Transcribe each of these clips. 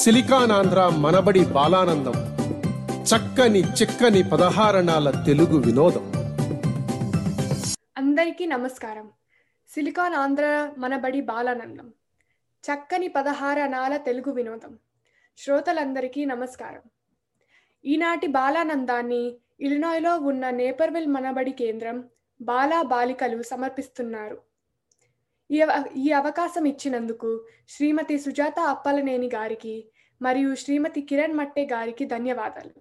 సిలికానాంధ్ర మనబడి బాలానందం. చక్కని చిక్కని పదహారణాల తెలుగు వినోదం. అందరికీ నమస్కారం. సిలికాన్ ఆంధ్ర మనబడి బాలానందం. చక్కని పదహారణాల తెలుగు వినోదం. శ్రోతలందరికీ నమస్కారం. ఈనాటి బాలానందాన్ని ఇలినాయ్లో ఉన్న నేపర్విల్ మనబడి కేంద్రం బాలా బాలికలు సమర్పిస్తున్నారు. ఈ ఈ అవకాశం ఇచ్చినందుకు శ్రీమతి సుజాత అప్పలనేని గారికి మరియు శ్రీమతి కిరణ్ మట్టే గారికి ధన్యవాదాలు.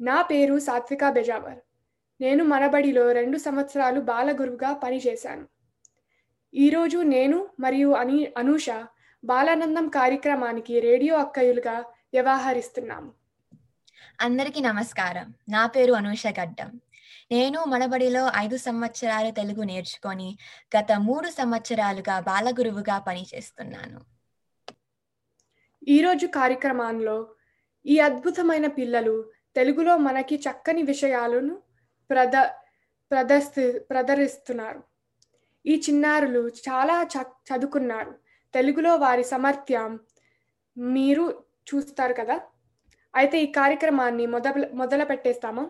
నా పేరు సాత్విక బెజావర్. నేను మనబడిలో రెండు సంవత్సరాలు బాలగురువుగా పనిచేశాను. ఈరోజు నేను మరియు అని అనూష బాలానందం కార్యక్రమానికి రేడియో అక్కయులుగా వ్యవహరిస్తున్నాము. అందరికీ నమస్కారం. నా పేరు అనూష గడ్డం. నేను మనబడిలో ఐదు సంవత్సరాలు తెలుగు నేర్చుకొని గత మూడు సంవత్సరాలుగా బాలగురువుగా పనిచేస్తున్నాను. ఈరోజు కార్యక్రమంలో ఈ అద్భుతమైన పిల్లలు తెలుగులో మనకి చక్కని విషయాలను ప్రద ప్రదర్శి ప్రదర్శిస్తున్నారు ఈ చిన్నారులు చాలా చ చదువుకున్నారు. తెలుగులో వారి సమర్థ్యం మీరు చూస్తారు కదా? అయితే ఈ కార్యక్రమాన్ని మొదలు మొదలు పెట్టేస్తామా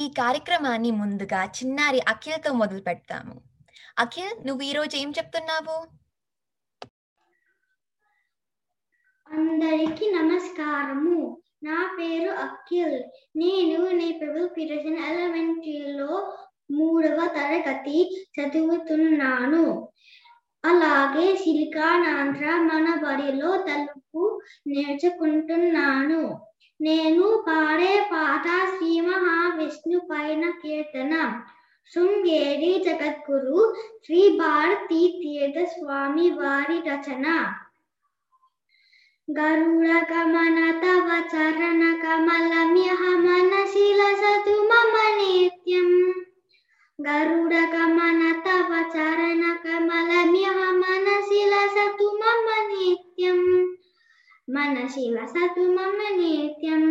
ఈ కార్యక్రమాన్ని ముందుగా చిన్నారి అఖిల్తో మొదలు పెడతాము. అఖిల్ నువ్వు ఈరోజు ఏం చెప్తున్నావు? అందరికీ నమస్కారము. నా పేరు అఖిల్. నేను నేపల్ పిరజన్ ఎలిమెంటరీలో మూడవ తరగతి చదువుతున్నాను. అలాగే సిలికానాంధ్ర మన బడిలో తలుపు నేర్చుకుంటున్నాను. నేను పాడే పాట శ్రీ మహావిష్ణు పైన కీర్తన. శృంగేరి జగద్గురు శ్రీ భారతీ తీర్థ స్వామి వారి రచన. గరుడ కమన తవ చరణ కమలమ్యహ మనసి లసతు మమ నిత్యం గరుడ కమన తవ చరణ కమలమ్యహ మనసి లసతు మమ నిత్యం मनसि वसतु मम नित्यं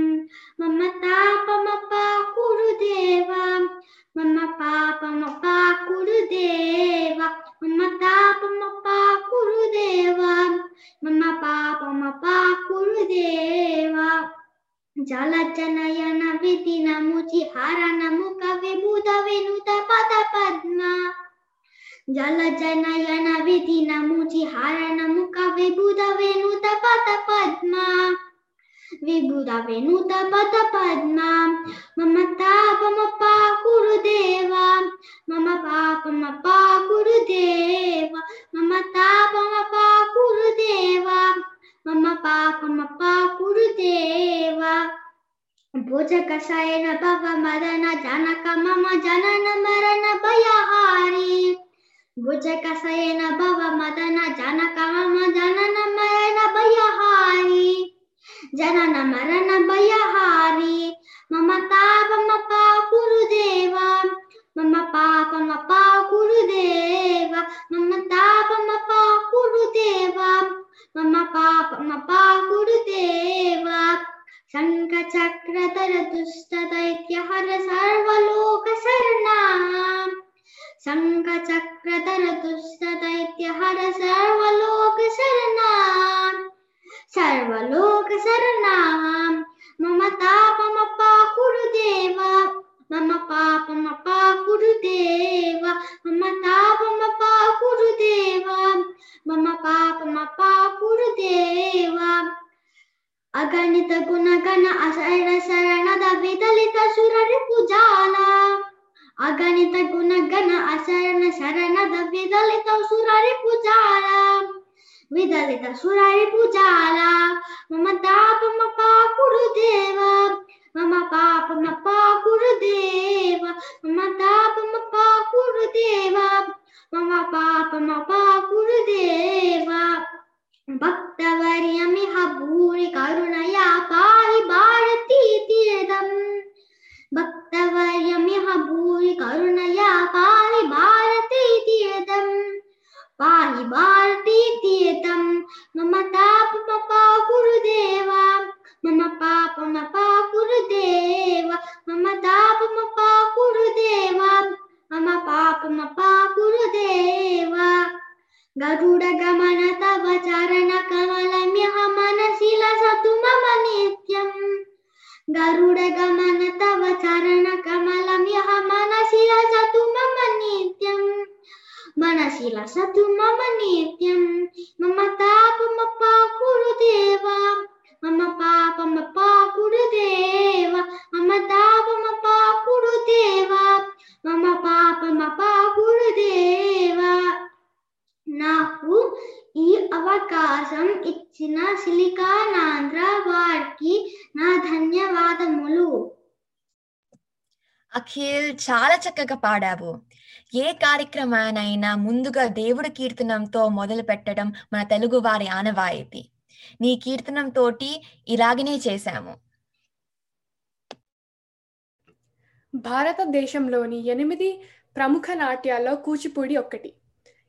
मम तापमपाकुरु परुदेवा मम पापमपाकुरु पा मम तापमपाकुरु परुदेव मम पापमपाकुरु कुरुदेवा जल जनयन विधि न मुचिहार नुध विनुत ಜಲ ಜನಯನ ವಿಧಿ ನಮುಚಿ ಹಾರಣ ಮುಖ ವಿಭುಧವೆನುತ ಪದ ಪದ್ಮ ವಿಭುಧವೆನುತ ಪದ ಪದ್ಮ ಮಮ ತಾಪಮಪ ಗುರುದೇವ ಮಮ ಪಾಪಮಪ ಗುರುದೇವ ಮಮ ತಾಪಮಪ ಗುರುದೇವ ಮಮ ಪಾಪಮಪ ಗುರುದೇವ ಭೋಜ ಕಷಾಯನ ಭವ ಮದನ ಜನಕ ಮಮ ಜನನ ಮರಣ ಭಯಹಾರಿ Bujaka sayena baba madana jana kama madana namaya nabaya hai. Jana namarana baya. गरुडगमनतवचरणकमलं यः मनसि लसतु मम नित्यम् गरुडगमन तव चरणकमलं यः मनसि लसतु मम नित्यम् मनसि लसतु मम नित्यं मम तापमपाकुरु देव मम पापमपाकुरु देव मम तापमपाकुरु देव मम पापमपाकुरु देव నాకు ఈ అవకాశం ఇచ్చిన సిలికానాంధ్ర వారికి నా ధన్యవాదములు. అఖిల్ చాలా చక్కగా పాడావు. ఏ కార్యక్రమానైనా ముందుగా దేవుడి కీర్తనంతో మొదలు పెట్టడం మన తెలుగు వారి ఆనవాయితీ. నీ కీర్తనం తోటి ఇలాగనే చేశాము. భారతదేశంలోని ఎనిమిది ప్రముఖ నాట్యాల్లో కూచిపూడి ఒక్కటి.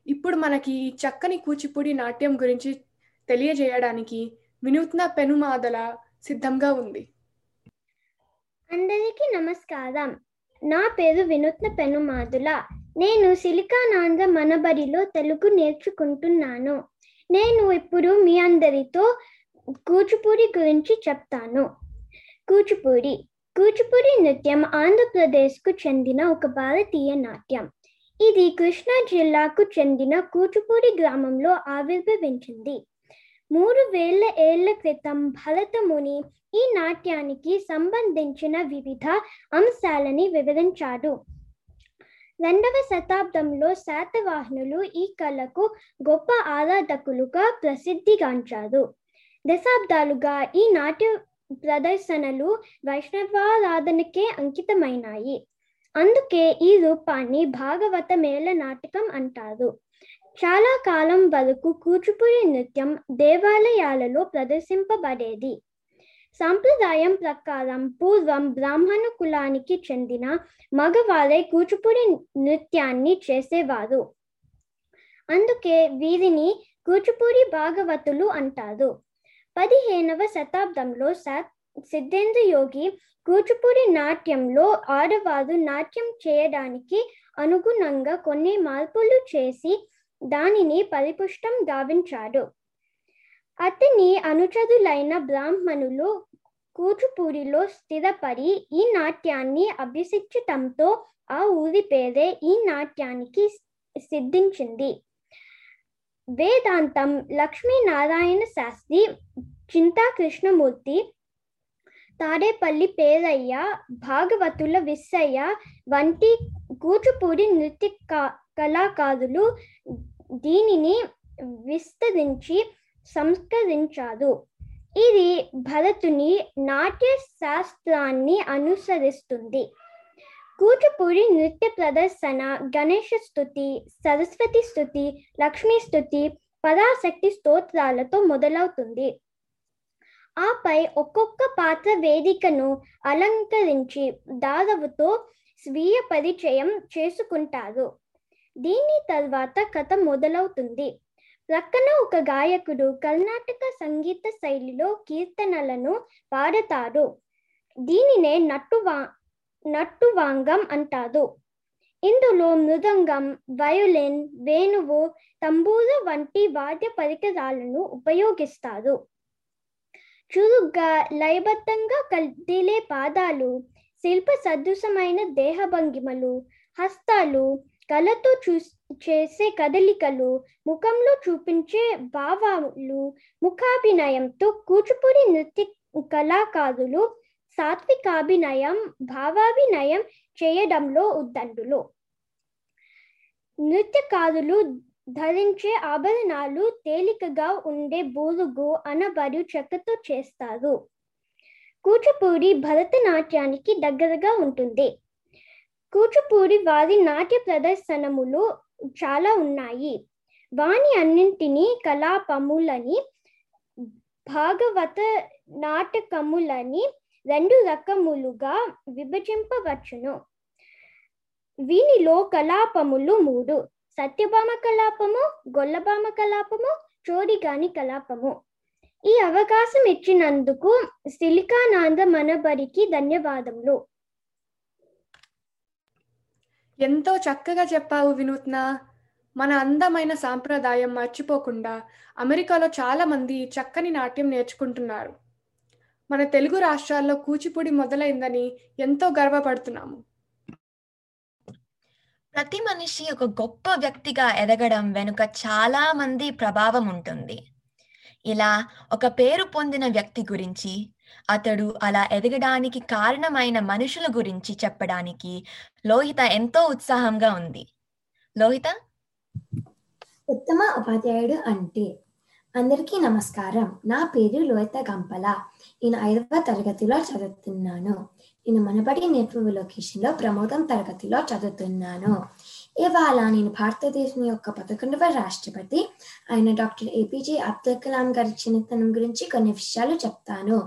ఇప్పుడు మనకి ఈ చక్కని కూచిపూడి నాట్యం గురించి తెలియజేయడానికి వినూత్న పెనుమాదల సిద్ధంగా ఉంది. అందరికీ నమస్కారం. నా పేరు వినూత్న పెనుమాదుల. నేను సిలికానాంధ్ర మనబడిలో తెలుగు నేర్చుకుంటున్నాను. నేను ఇప్పుడు మీ అందరితో కూచిపూడి గురించి చెప్తాను. కూచిపూడి. కూచిపూడి నృత్యం ఆంధ్రప్రదేశ్కు చెందిన ఒక భారతీయ నాట్యం. ఇది కృష్ణా జిల్లాకు చెందిన కూచిపూడి గ్రామంలో ఆవిర్భవించింది. మూడు వేల ఏళ్ళ క్రితం భరతముని ఈ నాట్యానికి సంబంధించిన వివిధ అంశాలని వివరించాడు. రెండవ శతాబ్దంలో శాతవాహనులు ఈ కళకు గొప్ప ఆరాధకులుగా ప్రసిద్ధిగాంచారు. దశాబ్దాలుగా ఈ నాట్య ప్రదర్శనలు వైష్ణవారాధనకే అంకితమైనాయి. అందుకే ఈ రూపాన్ని భాగవత మేళ నాటకం అంటారు. చాలా కాలం వరకు కూచిపూడి నృత్యం దేవాలయాలలో ప్రదర్శింపబడేది. సాంప్రదాయం ప్రకారం పూర్వం బ్రాహ్మణ కులానికి చెందిన మగవారే కూచిపూడి నృత్యాన్ని చేసేవారు. అందుకే వీరిని కూచిపూడి భాగవతులు అంటారు. పదిహేనవ శతాబ్దంలో సిద్ధేంద్ర యోగి కూచిపూడి నాట్యంలో ఆడవారు నాట్యం చేయడానికి అనుగుణంగా కొన్ని మార్పులు చేసి దానిని పరిపుష్టం గావించాడు. అతని అనుచరులైన బ్రాహ్మణులు కూచిపూడిలో స్థిరపడి ఈ నాట్యాన్ని అభ్యసించటంతో ఆ ఊరి పేరే ఈ నాట్యానికి సిద్ధించింది. వేదాంతం లక్ష్మీనారాయణ శాస్త్రి చింతా కృష్ణమూర్తి తాడేపల్లి పేరయ్య భాగవతుల విస్సయ్య వంటి కూచిపూడి నృత్య కళాకారులు దీనిని విస్తరించి సంస్కరించారు. ఇది భరతుని నాట్య శాస్త్రాన్ని అనుసరిస్తుంది. కూచిపూడి నృత్య ప్రదర్శన గణేష స్థుతి సరస్వతి స్థుతి లక్ష్మీ స్థుతి పరాశక్తి స్తోత్రాలతో మొదలవుతుంది. ఆపై ఒక్కొక్క పాత్ర వేదికను అలంకరించి దాదాపుతో స్వీయ పరిచయం చేసుకుంటారు. దీని తర్వాత కథ మొదలవుతుంది. ప్రక్కన ఒక గాయకుడు కర్ణాటక సంగీత శైలిలో కీర్తనలను పాడతాడు. దీనినే నట్టువా నట్టువాంగం అంటారు. ఇందులో మృదంగం వయోలిన్ వేణువు తంబూరు వంటి వాద్య పరికరాలను ఉపయోగిస్తారు. చురుగ్గా లయబద్ధంగా కదిలే పాదాలు శిల్ప సదృశమైన దేహభంగిమలు హస్తాలు కళతో చూ చేసే కదలికలు ముఖంలో చూపించే భావాలు ముఖాభినయంతో కూచిపూడి నృత్య కళాకారులు సాత్వికాభినయం భావాభినయం చేయడంలో ఉద్దండులు. నృత్యకారులు ధరించే ఆభరణాలు తేలికగా ఉండే బోలుగు అనబడు చెక్కతో చేస్తారు. కూచిపూడి భరతనాట్యానికి దగ్గరగా ఉంటుంది. కూచిపూడి వారి నాట్య ప్రదర్శనములు చాలా ఉన్నాయి. వాని అన్నింటినీ కళాపములని భాగవత నాటకములని రెండు రకములుగా విభజింపవచ్చును. వీనిలో కలాపములు మూడు. సత్యభామ కలాపము గొల్లభామ కలాపము చోడిగాని కలాపము. ఈ అవకాశం ఇచ్చినందుకు సిలికానాంద మనబడికి ధన్యవాదములు. ఎంతో చక్కగా చెప్పావు వినూత్న. మన అందమైన సాంప్రదాయం మర్చిపోకుండా అమెరికాలో చాలా మంది చక్కని నాట్యం నేర్చుకుంటున్నారు. మన తెలుగు రాష్ట్రాల్లో కూచిపూడి మొదలైందని ఎంతో గర్వపడుతున్నాము. ప్రతి మనిషి ఒక గొప్ప వ్యక్తిగా ఎదగడం వెనుక చాలా మంది ప్రభావం ఉంటుంది. ఇలా ఒక పేరు పొందిన వ్యక్తి గురించి అతడు అలా ఎదగడానికి కారణమైన మనుషుల గురించి చెప్పడానికి లోహిత ఎంతో ఉత్సాహంగా ఉంది. లోహిత? ఉత్తమ ఉపాధ్యాయుడు అంటే అందరికీ నమస్కారం. నా పేరు లోహిత గంపల. నేను ఐదవ తరగతిలో చదువుతున్నాను. నేను మనబడి నేర్పు లొకేషన్లో ప్రమోదం తరగతిలో చదువుతున్నాను. ఇవాళ నేను భారతదేశం యొక్క పదకొండవ రాష్ట్రపతి ఆయన డాక్టర్ ఏపీజే అబ్దుల్ కలాం గారి చిన్నతనం గురించి కొన్ని విషయాలు చెప్తాను.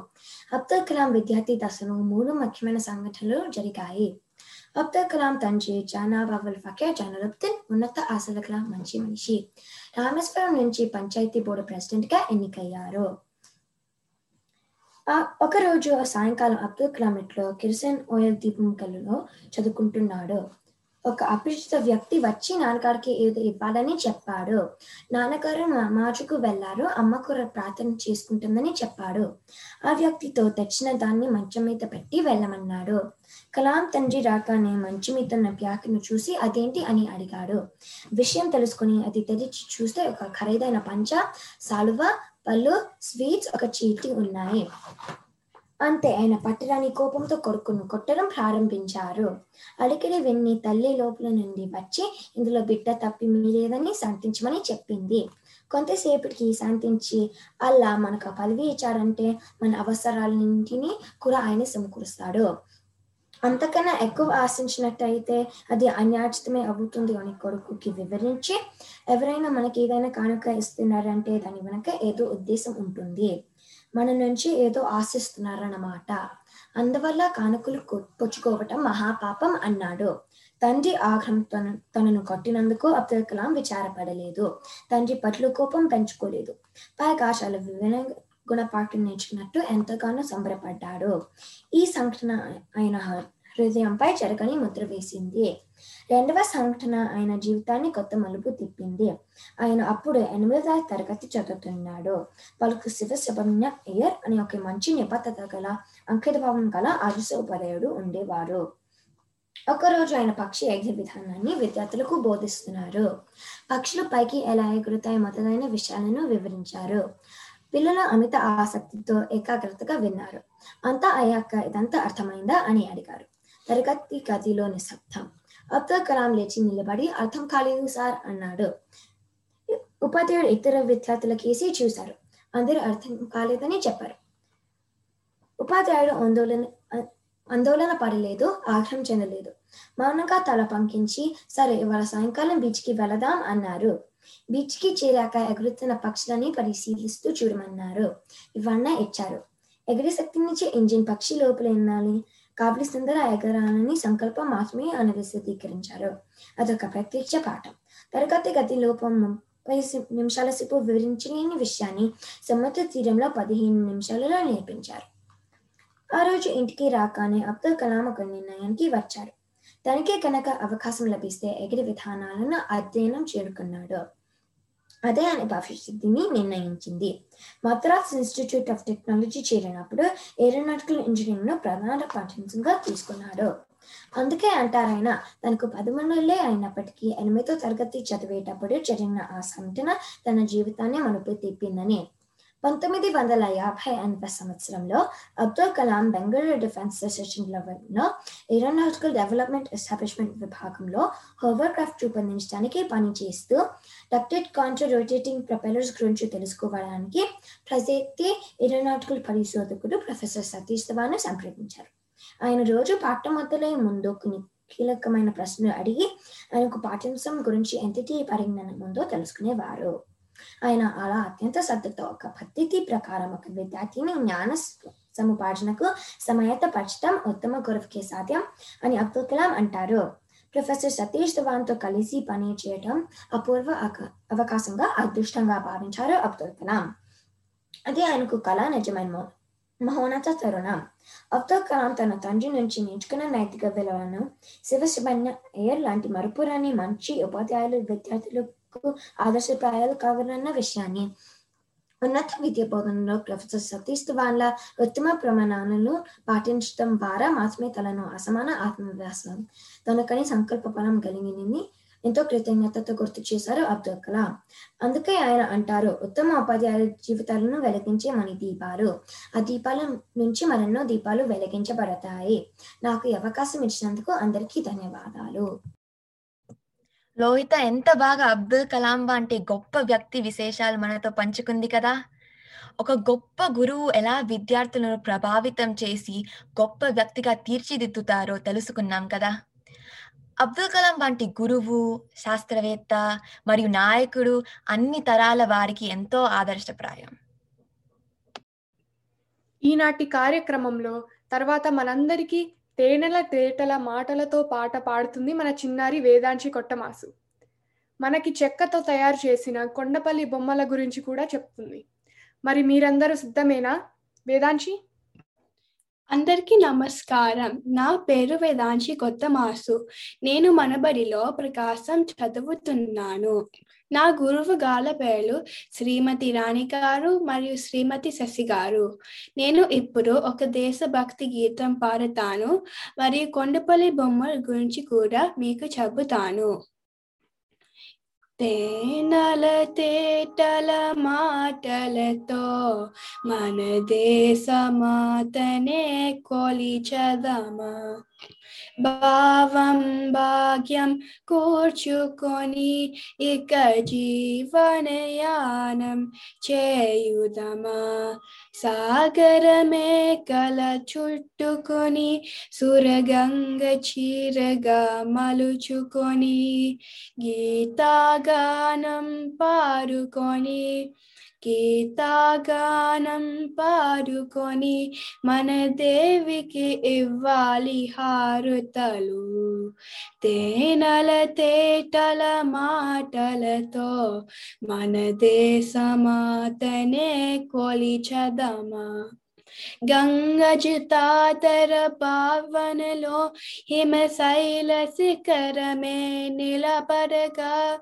అబ్దుల్ కలాం విద్యార్థి దశలో మూడు ముఖ్యమైన సంఘటనలు జరిగాయి. అబ్దుల్ కలాం తండ్రి జానా బాబుల్ ఫకీర్ జైనులుద్దీన్ ఉన్నత ఆశల కలాం మంచి మనిషి. రామేశ్వరం నుంచి పంచాయతీ బోర్డు ప్రెసిడెంట్గా ఎన్నికయ్యారు. ఒకరోజు సాయంకాలం అబ్దుల్ కలాం ఇంట్లో కిరసన్ ఓయల్ దీపం కళ్ళలో చదువుకుంటున్నాడు. ఒక అపరిచిత వ్యక్తి వచ్చి నాన్నగారికి ఏదో ఇవ్వాలని చెప్పాడు. నాన్నగారు మాజుకు వెళ్ళారు అమ్మ కూర ప్రార్థన చేసుకుంటుందని చెప్పాడు. ఆ వ్యక్తితో తెచ్చిన దాన్ని మంచం మీద పెట్టి వెళ్ళమన్నాడు. కలాం తండ్రి రాగానే మంచం మీద ఉన్న ప్యాక్ను చూసి అదేంటి అని అడిగాడు. విషయం తెలుసుకుని అది తెరిచి చూస్తే ఒక ఖరీదైన పంచ సాలువ పళ్ళు స్వీట్స్ ఒక చీటి ఉన్నాయి. అంతే ఆయన పట్టరాని కోపంతో కొడుకును కొట్టడం ప్రారంభించారు. అడిగిడి విన్ని తల్లి లోపల నుండి వచ్చి ఇందులో బిడ్డ తప్పి మీరేదని శాంతించమని చెప్పింది. కొంతసేపటికి శాంతించి అల్లా మనకు పదవి ఇచ్చాడంటే మన అవసరాలన్నింటినీ కూడా ఆయన సమకూరుస్తాడు. అంతకన్నా ఎక్కువ ఆశించినట్టయితే అది అన్యాచితమే అవుతుంది అని కొడుకుకి వివరించి ఎవరైనా మనకి ఏదైనా కానుక ఇస్తున్నారంటే దాని వెనక ఏదో ఉద్దేశం ఉంటుంది. మన నుంచి ఏదో ఆశిస్తున్నారన్నమాట. అందువల్ల కానుకలు కొ- పుచ్చుకోవటం మహాపాపం అన్నాడు. తండ్రి ఆగ్రహం తన తనను కొట్టినందుకు అబ్దుల్ కలాం విచారపడలేదు. తండ్రి పట్ల కోపం పెంచుకోలేదు. పైగా చాలా వివరంగా గుణపాఠం నేర్చుకున్నట్టు ఎంతగానో సంబరపడ్డాడు. ఈ సంఘటన ఆయన హృదయంపై చెరగని ముద్ర వేసింది. రెండవ సంఘటన ఆయన జీవితాన్ని కొత్త మలుపు తిప్పింది. ఆయన అప్పుడు ఎనిమిదవ తరగతి చదువుతున్నాడు. పలుకు శివ సుబ్రహ్మణ్య అయ్యర్ అనే ఒక మంచి నిబద్ధత గల అంకితభావం గల ఆదర్శ ఉపాధ్యాయుడు ఉండేవారు. ఒకరోజు ఆయన పక్షి ఎగిరే విధానాన్ని విద్యార్థులకు బోధిస్తున్నారు. పక్షులు పైకి ఎలా ఎగురుతాయి మొదలైన విషయాలను వివరించారు. పిల్లలు అమిత ఆసక్తితో ఏకాగ్రతగా విన్నారు. అంతా అయ్యాక ఇదంతా అర్థమైందా అని అడిగారు. తరగతి గదిలో నిశ్శబ్దం అబ్దుల్ కలాం లేచి నిలబడి అర్థం కాలేదు సార్ అన్నాడు. ఉపాధ్యాయుడు ఇతర విద్యార్థులకేసి చూశారు. అందరూ అర్థం కాలేదని చెప్పారు. ఉపాధ్యాయుడు ఆందోళన ఆందోళన పడలేదు ఆగ్రహం చెందలేదు. మౌనంగా తల పంకించి సరే ఇవాళ సాయంకాలం బీచ్కి వెళదాం అన్నారు. బీచ్కి చేరాక ఎగురుతున్న పక్షులని పరిశీలిస్తూ చూడమన్నారు. ఇవన్నీ ఇచ్చారు ఎగిరే శక్తినిచ్చే ఇంజిన్ పక్షి లోపల ఎన్నాలి? కాపులి సుందర ఎగరాలని సంకల్పం మాత్రమే అని విశదీకరించారు అదొక ప్రత్యక్ష పాఠం. తరగతి గతి లోపం ముప్పై నిమిషాల సేపు వివరించలేని విషయాన్ని సముద్ర తీరంలో పదిహేను నిమిషాలలో నేర్పించారు. ఆ రోజు ఇంటికి రాగానే అబ్దుల్ కలాం ఒక నిర్ణయానికి వచ్చారు. తనకే కనుక అవకాశం లభిస్తే ఎగిరి విధానాలను అధ్యయనం చేరుకున్నాడు. అదే అనే భవిష్యత్తుని నిర్ణయించింది. మద్రాస్ ఇన్స్టిట్యూట్ ఆఫ్ టెక్నాలజీ చేరినప్పుడు ఏరోనాటికల్ ఇంజనీరింగ్ను ప్రధాన పాఠ్యాంశంగా తీసుకున్నాడు. అందుకే అంటారాయన తనకు పదమూడులే అయినప్పటికీ ఎనిమిదో తరగతి చదివేటప్పుడు జరిగిన ఆ సంఘటన తన జీవితాన్ని మలుపు తిప్పిందని. పంతొమ్మిది వందల యాభై ఎనభై సంవత్సరంలో అబ్దుల్ కలాం బెంగళూరు డిఫెన్స్ రీసెర్చ్లో ఏరోనాటికల్ డెవలప్మెంట్ ఎస్టాబ్లిష్మెంట్ విభాగంలో హోవర్క్రాఫ్ట్ రూపొందించడానికి పనిచేస్తూ డక్టెడ్ కాంట్రా రొటేటింగ్ ప్రొపెలర్స్ గురించి తెలుసుకోవడానికి ప్రజెక్తి ఏరోనాటికల్ పరిశోధకుడు ప్రొఫెసర్ సతీష్ ధవాన్ సంప్రదించారు. ఆయన రోజు పాఠం మొదలై ముందు కొన్ని కీలకమైన ప్రశ్నలు అడిగి ఆయనకు పాఠ్యాంశం గురించి ఎంతటి పరిజ్ఞానం ఉందో తెలుసుకునేవారు. ఆయన అలా అత్యంత శ్రద్ధతో ఒక పద్ధతి ప్రకారం ఒక విద్యార్థిని జ్ఞాన సముపార్జనకు సమయతపరచడం ఉత్తమ గురువుకి సాధ్యం అని అబ్దుల్ కలాం అంటారు ప్రొఫెసర్ సతీష్ ధవాన్తో కలిసి పని చేయడం అపూర్వ అవకాశంగా అదృష్టంగా భావించారు అబ్దుల్ కలాం అది ఆయనకు కళ నిజమైన మో- మహోన్నత తరుణం అబ్దుల్ కలాం తన తండ్రి నుంచి నేర్చుకున్న నైతిక విలువలను శివ సుబ్రహ్మణ్య అయ్యర్ లాంటి మరుపురాని మంచి ఉపాధ్యాయులు విద్యార్థులు ఆదర్శప్రాయాలు కావాలన్న విషయాన్ని. ఉన్నత విద్య బోధనలో ప్రొఫెసర్ సతీష్ వాళ్ళ ఉత్తమ ప్రమాణాలను పాటించడం ద్వారా మాత్రమే తనను అసమాన ఆత్మవిశ్వాసం తనకని సంకల్ప బలం కలిగిందని ఎంతో కృతజ్ఞతతో గుర్తు చేశారు అబ్దుల్ కలాం. అందుకే ఆయన అంటారు ఉత్తమ ఉపాధ్యాయుల జీవితాలను వెలిగించే మన దీపాలు. ఆ దీపాల నుంచి మరెన్నో దీపాలు వెలిగించబడతాయి. నాకు అవకాశం ఇచ్చినందుకు అందరికీ ధన్యవాదాలు. లోహిత ఎంత బాగా అబ్దుల్ కలాం వంటి గొప్ప వ్యక్తి విశేషాలు మనతో పంచుకుంది కదా? ఒక గొప్ప గురువు ఎలా విద్యార్థులను ప్రభావితం చేసి గొప్ప వ్యక్తిగా తీర్చిదిద్దుతారో తెలుసుకున్నాం కదా. అబ్దుల్ కలాం వంటి గురువు శాస్త్రవేత్త మరియు నాయకుడు అన్ని తరాల వారికి ఎంతో ఆదర్శప్రాయం. ఈనాటి కార్యక్రమంలో తర్వాత మనందరికీ తేనెల తేటల మాటలతో పాట పాడుతుంది మన చిన్నారి వేదాంశి కొట్టమాసు. మనకి చెక్కతో తయారు చేసిన కొండపల్లి బొమ్మల గురించి కూడా చెప్తుంది. మరి మీరందరూ సిద్ధమేనా? వేదాంశి? అందరికీ నమస్కారం. నా పేరు వేదాంశి కొత్త మాసు నేను మనబడిలో ప్రకాశం చదువుతున్నాను. నా గురువు గాల పేర్లు శ్రీమతి రాణి గారు మరియు శ్రీమతి శశి గారు. నేను ఇప్పుడు ఒక దేశభక్తి గీతం పాడుతాను. మరియు కొండపల్లి బొమ్మల గురించి కూడా మీకు చెబుతాను. తేనల తేటల మాటలతో మన దేశమాతనే కొలిచదమా? భావం భాగ్యం కూర్చుకొని ఇక జీవనయానం చేయుదమా సాగరమే కల చుట్టుకొని సురగంగ చీరగా మలుచుకొని గీతాగానం పారుకొని గీతాగానం పాడుకొని మన దేవికి ఇవ్వాలి హారుతలు. తేనల తేటల మాటలతో మన దేశమాతనే కొలిచదమా. గంగజితాతర పావనలో హిమశైల శిఖరమే నిలబడగా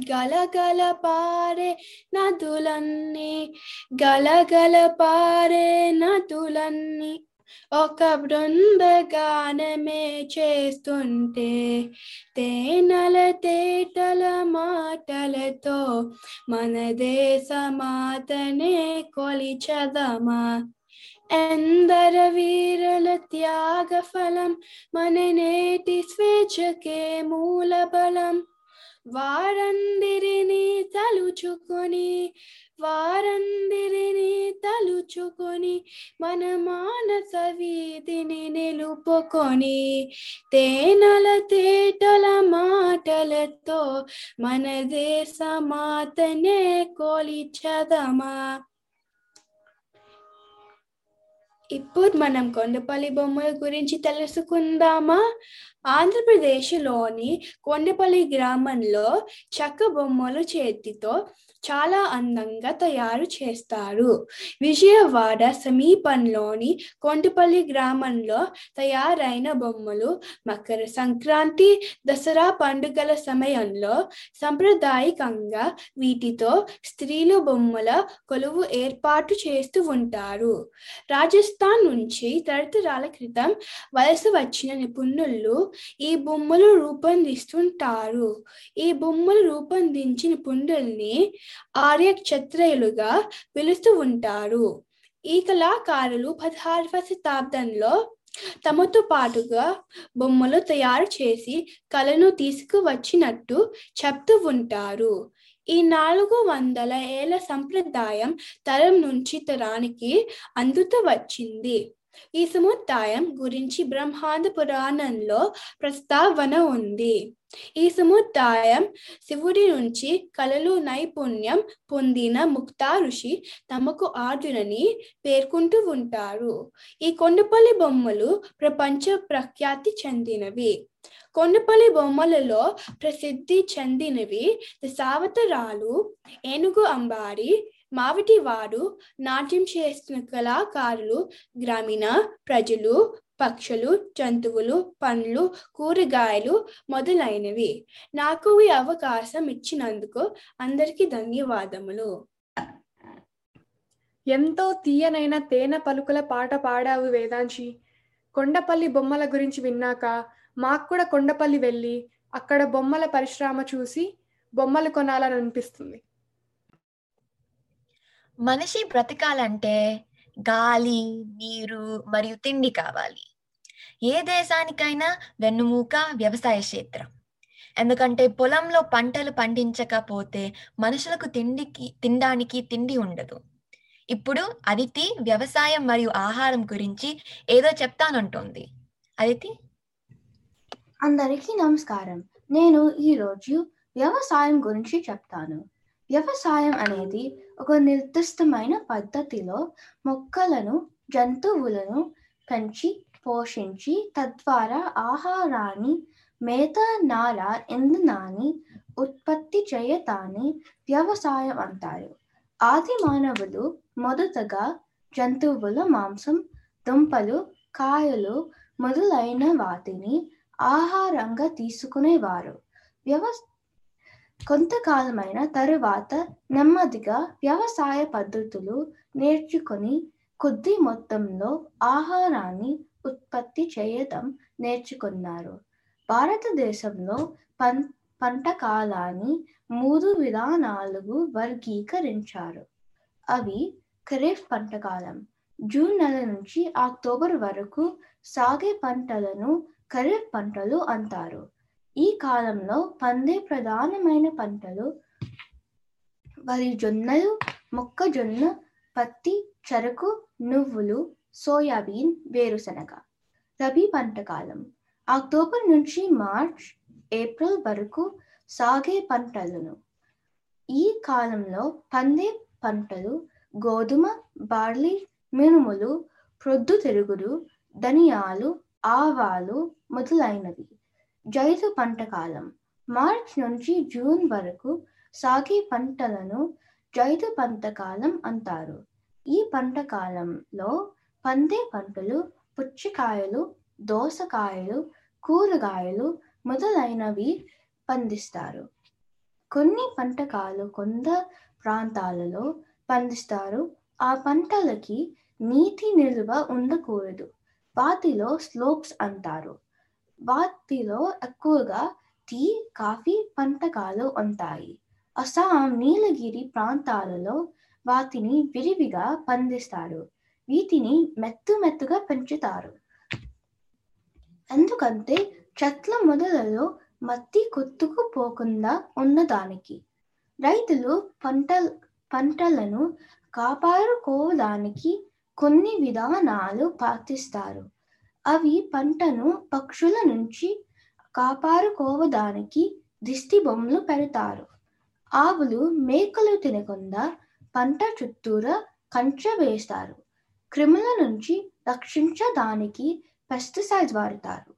గలగల పారే నదులన్నీ గలగల పారే నదులన్నీ. ఒక బృందగానమే చేస్తుంటే తేనల తేటల మాటలతో మన దేశమాతనే కొలిచదమా? ఎందర వీరుల త్యాగ ఫలం మన నేటి స్వేచ్ఛకే మూల బలం వారందిరిని తలుచుకొని వారందిరిని తలుచుకొని మన మానస వీధిని నిలుపుకొని తేనల తేటల మాటలతో మన దేశమాతనే కోలిచదమా? ఇప్పుడు మనం కొండపల్లి బొమ్మల గురించి తెలుసుకుందామా? ఆంధ్రప్రదేశ్లోని కొండపల్లి గ్రామంలో చెక్క బొమ్మలు చేతితో చాలా అందంగా తయారు చేస్తారు. విజయవాడ సమీపంలోని కొండపల్లి గ్రామంలో తయారైన బొమ్మలు మకర సంక్రాంతి దసరా పండుగల సమయంలో సాంప్రదాయకంగా వీటితో స్త్రీలు బొమ్మల కొలువు ఏర్పాటు చేస్తూ ఉంటారు. రాజస్థాన్ నుంచి తరతరాల క్రితం వలస వచ్చిన నిపుణులు ఈ బొమ్మలు రూపొందిస్తుంటారు. ఈ బొమ్మలు రూపొందించిన పుండుల్ని ఆర్యక్షత్రయులుగా పిలుస్తూ ఉంటారు. ఈ కళాకారులు పదహారవ శతాబ్దంలో తమతో పాటుగా బొమ్మలు తయారు చేసి కళను తీసుకువచ్చినట్టు చెప్తూ ఉంటారు. ఈ నాలుగు వందల ఏళ్ళ సంప్రదాయం తరం నుంచి తరానికి అందుతూ వచ్చింది. ఈ సముదాయం గురించి బ్రహ్మాండ పురాణంలో ప్రస్తావన ఉంది. ఈ సముదాయం శివుడి నుంచి కళలు నైపుణ్యం పొందిన ముక్తా ఋషి తమకు ఆర్జునని పేర్కొంటూ ఉంటారు. ఈ కొండపల్లి బొమ్మలు ప్రపంచ ప్రఖ్యాతి చెందినవి. కొండపల్లి బొమ్మలలో ప్రసిద్ధి చెందినవి దశావతరాలు ఏనుగు అంబారి మావిటివాడు నాట్యం చేస్తున్న కళాకారులు గ్రామీణ ప్రజలు పక్షులు జంతువులు పండ్లు కూరగాయలు మొదలైనవి. నాకు ఈ అవకాశం ఇచ్చినందుకు అందరికీ ధన్యవాదములు. ఎంతో తీయనైన తేనె పలుకుల పాట పాడావు వేదాంశి కొండపల్లి బొమ్మల గురించి విన్నాక మాకు కూడా కొండపల్లి వెళ్ళి అక్కడ బొమ్మల పరిశ్రమ చూసి బొమ్మలు కొనాలని అనిపిస్తుంది. మనిషి బ్రతకాలంటే గాలి నీరు మరియు తిండి కావాలి. ఏ దేశానికైనా వెన్నుమూక వ్యవసాయ క్షేత్రం. ఎందుకంటే పొలంలో పంటలు పండించకపోతే మనుషులకు తిండికి తినడానికి తిండి ఉండదు. ఇప్పుడు అదితి వ్యవసాయం మరియు ఆహారం గురించి ఏదో చెప్తానంటుంది. అదితి? అందరికీ నమస్కారం. నేను ఈరోజు వ్యవసాయం గురించి చెప్తాను. వ్యవసాయం అనేది ఒక నిర్దిష్టమైన పద్ధతిలో మొక్కలను జంతువులను పెంచి పోషించి తద్వారా ఆహారాన్ని మేత నార ఇంధనాన్ని ఉత్పత్తి చేయటాన్ని వ్యవసాయం అంటారు. ఆది మానవులు మొదటగా జంతువుల మాంసం దుంపలు కాయలు మొదలైన వాటిని ఆహారంగా తీసుకునేవారు. వ్యవ కొంతకాలమైన తరువాత నెమ్మదిగా వ్యవసాయ పద్ధతులు నేర్చుకొని కొద్ది మొత్తంలో ఆహారాన్ని ఉత్పత్తి చేయటం నేర్చుకున్నారు. భారతదేశంలో పం పంట కాలాన్ని మూడు విధానాలుగు వర్గీకరించారు. అవి ఖరీఫ్ పంట కాలం జూన్ నెల నుంచి అక్టోబర్ వరకు సాగే పంటలను ఖరీఫ్ పంటలు అంటారు. ఈ కాలంలో పండే ప్రధానమైన పంటలు వరి జొన్నలు మొక్కజొన్న పత్తి చెరకు నువ్వులు సోయాబీన్ వేరుశనగ. రబీ పంట కాలం. అక్టోబర్ నుంచి మార్చ్ ఏప్రిల్ వరకు సాగే పంటలను. ఈ కాలంలో పండే పంటలు గోధుమ బార్లీ మినుములు ప్రొద్దుతిరుగుడు ధనియాలు ఆవాలు మొదలైనవి. జైదు పంట కాలం. మార్చ్ నుంచి జూన్ వరకు సాగే పంటలను జైదు పంట కాలం అంటారు. ఈ పంట కాలంలో పందే పంటలు పుచ్చకాయలు దోసకాయలు కూరగాయలు మొదలైనవి పండిస్తారు. కొన్ని పంటకాలు కొండ ప్రాంతాలలో పండిస్తారు. ఆ పంటలకి నీటి నిల్వ ఉండకూడదు. వాటిలో స్లోప్స్ అంటారు. వాటిలో ఎక్కువగా టీ కాఫీ పంటకాలు ఉంటాయి. అస్సాం నీలగిరి ప్రాంతాలలో వాటిని విరివిగా పండిస్తారు. వీటిని మెత్తు మెత్తుగా పెంచుతారు. ఎందుకంటే చెట్ల మొదలలో మట్టి కొత్తుకుపోకుండా ఉన్నదానికి. రైతులు పంట పంటలను కాపాడుకోవడానికి కొన్ని విధానాలు పాటిస్తారు. అవి పంటను పక్షుల నుంచి కాపాడుకోవడానికి దిష్టి బొమ్మలు పెడతారు. ఆవులు మేకలు తినకుండా పంట చుట్టూరా కంచె వేస్తారు. క్రిముల నుంచి రక్షించడానికి పెస్టిసైడ్స్ వాడతారు.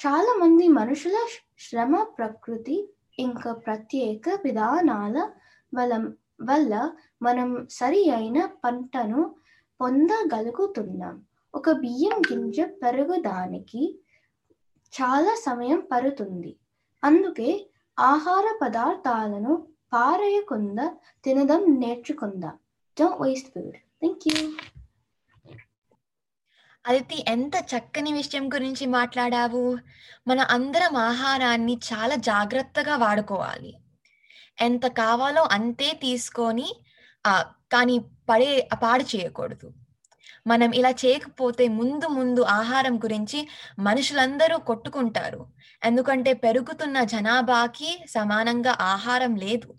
చాలా మంది మనుషుల శ్రమ ప్రకృతి ఇంకా ప్రత్యేక విధానాల వల్ల వల్ల మనం సరి అయిన పంటను పొందగలుగుతున్నాం. ఒక బియ్యం గింజ పెరగడానికి చాలా సమయం పడుతుంది. అందుకే ఆహార పదార్థాలను పారేయకుండా తినడం నేర్చుకుందాం. Don't waste food thank you Aditi ఎంత చక్కని విషయం గురించి మాట్లాడావు. మన అందరం ఆహారాన్ని చాలా జాగ్రత్తగా వాడుకోవాలి. ఎంత కావాలో అంతే తీసుకొని కానీ పడే పాడు చేయకూడదు. మనం ఇలా చేయకపోతే ముందు ముందు ఆహారం గురించి మనుషులందరూ కొట్టుకుంటారు. ఎందుకంటే పెరుగుతున్న జనాభాకి సమానంగా ఆహారం లేదు.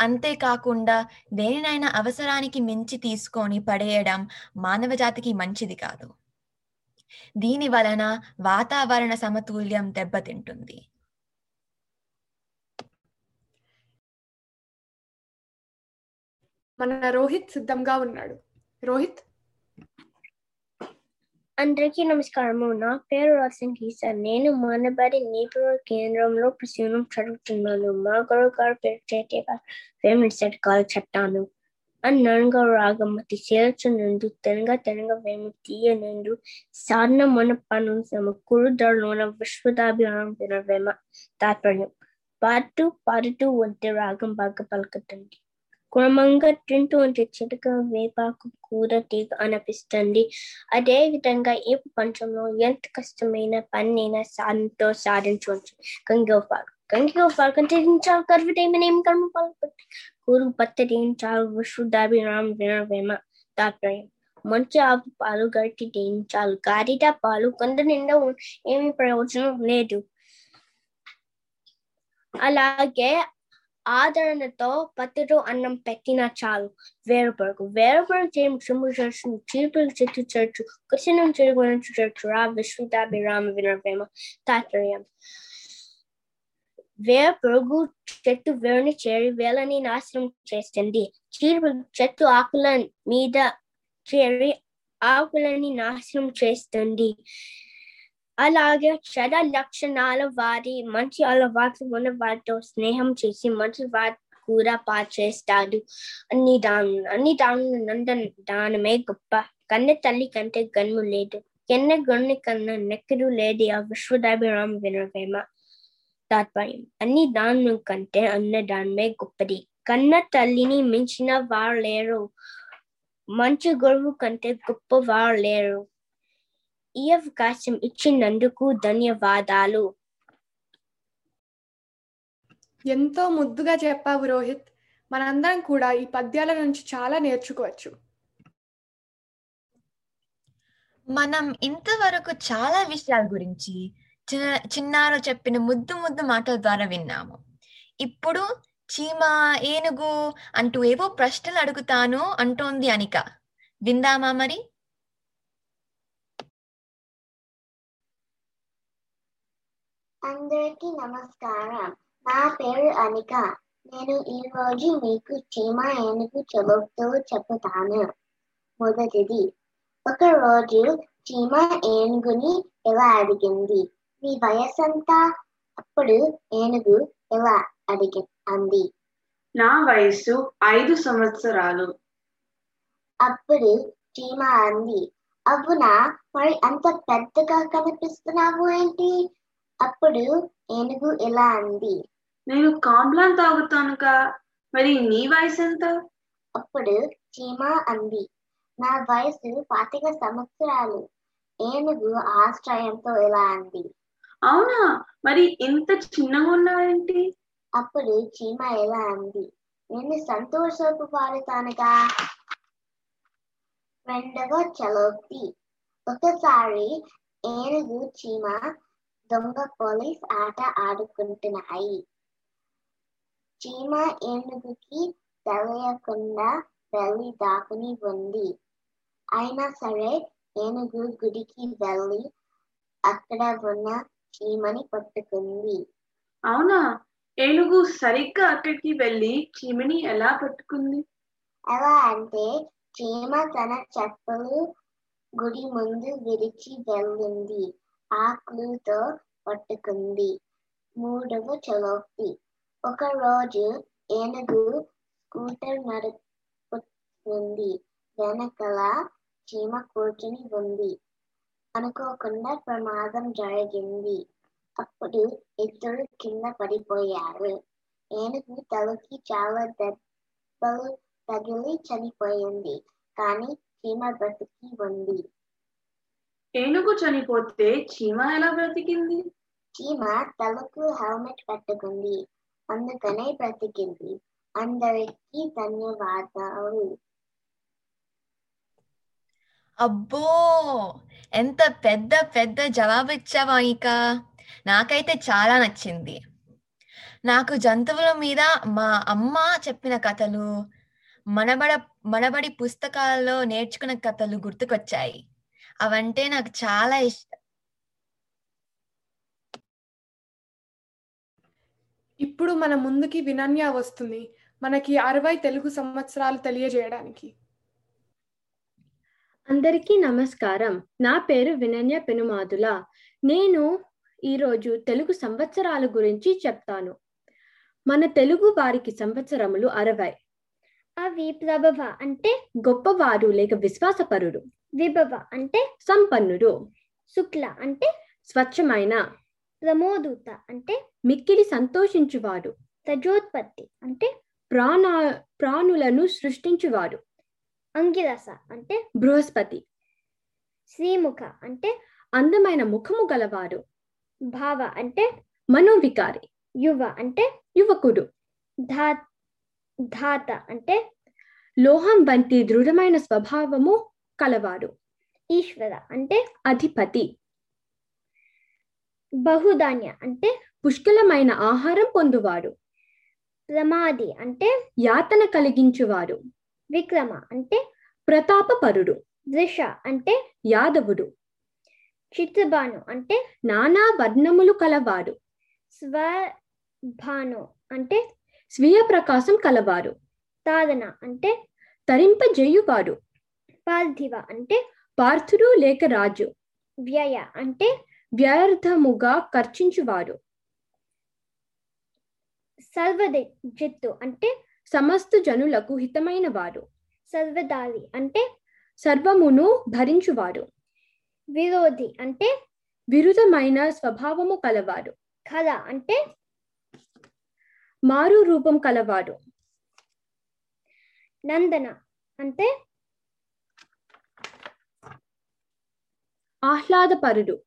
అంతేకాకుండా దేనినైనా అవసరానికి మించి తీసుకొని పడేయడం మానవ జాతికి మంచిది కాదు. దీని వలన వాతావరణ సమతుల్యం దెబ్బతింటుంది. మన రోహిత్ సిద్ధంగా ఉన్నాడు. రోహిత్? అందరికీ నమస్కారము నా పేరు రసన్ కిసాన్ నేను మానబడి నీపుల కేంద్రంలో ప్రసూనం చదువుతున్నాను. మా గురువు గారు పేరు చేతే ఫేమస్ సెట్ కాల్ చెప్తాను. అన్నంగా రాగమతి చేర్చునందు నుండు తెనగ వేము తీయనందు సాధన మన పనులు సమకూరు ధరలోన విశ్వదాభిమానం తినవేమ తాత్పర్యం. పాటు పాడుతూ ఉంటే రాగం బాగా పలుకుతుంది. క్రమంగా తింటూ ఉంటే చిటక వేపాకు కూర తీగ అనిపిస్తుంది. అదే విధంగా ఈ ప్రపంచంలో ఎంత కష్టమైన పన్నైనా సాధనతో సాధించవచ్చు. గంగోపాల్ గంగోపాల్ కంటే చాలు కర్వటేమనేం కర్మ పలుకుతుంది కూరు పత్తడి చాలు వినవేమ దాప్రయం. మంచి ఆవు పాలు గట్టి చాలు గారిట పాలు కొండ నిండా ఏమి ప్రయోజనం లేదు. అలాగే ఆదరణతో పత్తితో అన్నం పెట్టిన చాలు. వేరుపరుగు వేరుపరుగు చేయడం సింహ చర్చు చీపులు చెట్టు చర్చు కృష్ణం చెరుగు చర్చు రా విశ్వదాభిరామ వినవేమ తాత్పర్యం. వేరుపురుగు చెట్టు వేరుని చేరి వేలని నాశనం చేస్తుంది. చీపులు చెట్టు ఆకుల మీద చేరి ఆకులని నాశనం చేస్తుంది. అలాగే చెడ లక్షణాల వారి మంచి అలవాట్లు ఉన్న వారితో స్నేహం చేసి మంచి వారి కూడా పాచేస్తాడు అన్ని దాను అన్ని దాను నంద దానమే గొప్ప. కన్న తల్లి కంటే గన్ను లేదు. ఎన్న గన్ను కన్నా నెక్కడు లేదు. ఆ విశ్వదాభిరామ వినవేమ తాత్పర్యం. అన్ని దాను కంటే అన్న దానమే గొప్పది. కన్న తల్లిని మించిన వారు లేరు. మంచి గొడవ కంటే గొప్ప వారు లేరు. ఈ అవకాశం ఇచ్చినందుకు ధన్యవాదాలు. ఎంతో ముద్దుగా చెప్పావు రోహిత్. మనందరం కూడా ఈ పద్యాల నుంచి చాలా నేర్చుకోవచ్చు. మనం ఇంతవరకు చాలా విషయాల గురించి చిన్న చిన్నారు చెప్పిన ముద్దు ముద్దు మాటల ద్వారా విన్నాము. ఇప్పుడు చీమ ఏనుగు అంటూ ఏవో ప్రశ్నలు అడుగుతాను అంటోంది అనిక. విందామా మరి? అందరికీ నమస్కారం. నా పేరు అనిక. నేను ఈ రోజు మీకు చీమ ఏనుగు చెబుతూ చెప్తాను మొదటిది ఒక రోజు చీమ ఏనుగుని ఎలా అడిగింది? నీ వయసంతా? అప్పుడు ఏనుగు ఎలా అడిగి అంది. నా వయస్సు ఐదు సంవత్సరాలు. అప్పుడు చీమ అంది. అవునా? మరి అంత పెద్దగా కనిపిస్తున్నావు ఏంటి? అప్పుడు ఏనుగు ఇలా అంది నేను కాంప్లాన్ తాగుతానుగా మరి నీ వయసు ఎంత? అప్పుడు చీమ అంది నా వయసు పాతిక సంవత్సరాలు ఏనుగు ఆశ్రయంతో ఇలా అంది. అవునా? మరి ఇంత చిన్నగా ఉన్నావేంటి? అప్పుడు చీమ ఎలా అంది నేను సంతోషపు పాడుతానుగా రెండవ చలోక్తి ఒకసారి ఏనుగు చీమ దొంగ పోలీస్ ఆట ఆడుకుంటున్నాయి. చీమ ఏనుగుకి తెలియకుండా వెళ్ళి దాకుని ఉంది. అయినా సరే ఏనుగు గుడికి వెళ్ళి అక్కడ ఉన్న చీమని పట్టుకుంది. అవునా? ఏనుగు సరిగ్గా అక్కడికి వెళ్ళి చీమని ఎలా పట్టుకుంది? ఎలా అంటే చీమ తన చెప్పులు గుడి ముందు విరిచి వెళ్ళింది. ఆకులతో పట్టుకుంది. మూడవ చలోక్తి ఒక రోజు ఏనుగు స్కూటర్ నడుపుతుంది. వెనకల చీమ కూర్చుని ఉంది. అనుకోకుండా ప్రమాదం జరిగింది. అప్పుడు ఇద్దరు కింద పడిపోయారు. ఏనుగు తలకి చాలా దెబ్బలు తగిలి చనిపోయింది. కానీ చీమ బ్రతికి ఉంది. ఏనుగు చనిపోతే చీమ ఎలా బ్రతికింది? చీమ తలకు హెల్మెట్ పెట్టుకుంది. అందుకనే బ్రతికింది. అందరికీ ధన్యవాదాలు. అబ్బో! ఎంత పెద్ద పెద్ద జవాబు ఇచ్చావా ఇక. నాకైతే చాలా నచ్చింది. నాకు జంతువుల మీద మా అమ్మ చెప్పిన కథలు మనబడ మనబడి పుస్తకాల్లో నేర్చుకున్న కథలు గుర్తుకొచ్చాయి. అవంటే నాకు చాలా ఇష్టం. ఇప్పుడు మన ముందుకి వినన్య వస్తుంది. మనకి అరవై తెలుగు సంవత్సరాలు తెలియజేయడానికి. అందరికీ నమస్కారం. నా పేరు వినన్య పెనుమాదుల. నేను ఈరోజు తెలుగు సంవత్సరాల గురించి చెప్తాను. మన తెలుగు వారికి సంవత్సరములు అరవై. అవి ప్రభవ అంటే గొప్పవారు లేక విశ్వాసపరుడు. విభవ అంటే సంపన్నుడు శుక్ల అంటే స్వచ్ఛమైన ప్రమోదూత అంటే మిక్కిలి సంతోషించువాడు తజోత్పత్తి అంటే ప్రాణ ప్రాణులను సృష్టించువాడు అంగిరస అంటే బృహస్పతి శ్రీముఖ అంటే అందమైన ముఖము గలవారు భావ అంటే మనోవికారి యువ అంటే యువకుడు ధా ధాత అంటే లోహం వంటి దృఢమైన స్వభావము కలవారు. ఈశ్వర అంటే అధిపతి. బహుధాన్య అంటే పుష్కలమైన ఆహారం పొందువాడు ప్రమాది అంటే యాతన కలిగించువాడు విక్రమ అంటే ప్రతాపపరుడు. దృష అంటే యాదవుడు. చిత్రబాను అంటే నానా వర్ణములు కలవాడు స్వభాను అంటే స్వీయ ప్రకాశం కలవారు. తాదన అంటే తరింపజేయువాడు పార్థివ అంటే పార్థుడు లేక రాజు. వ్యయ అంటే వ్యర్థముగా ఖర్చించువారు సర్వదే జిత్తు అంటే సమస్త జనులకు హితమైన వారు సర్వదారి అంటే సర్వమును భరించువారు విరోధి అంటే విరుద్ధమైన స్వభావము కలవాడు. కళ అంటే మారు రూపం కలవాడు. నందన అంటే ఆహ్లాదపరుడు.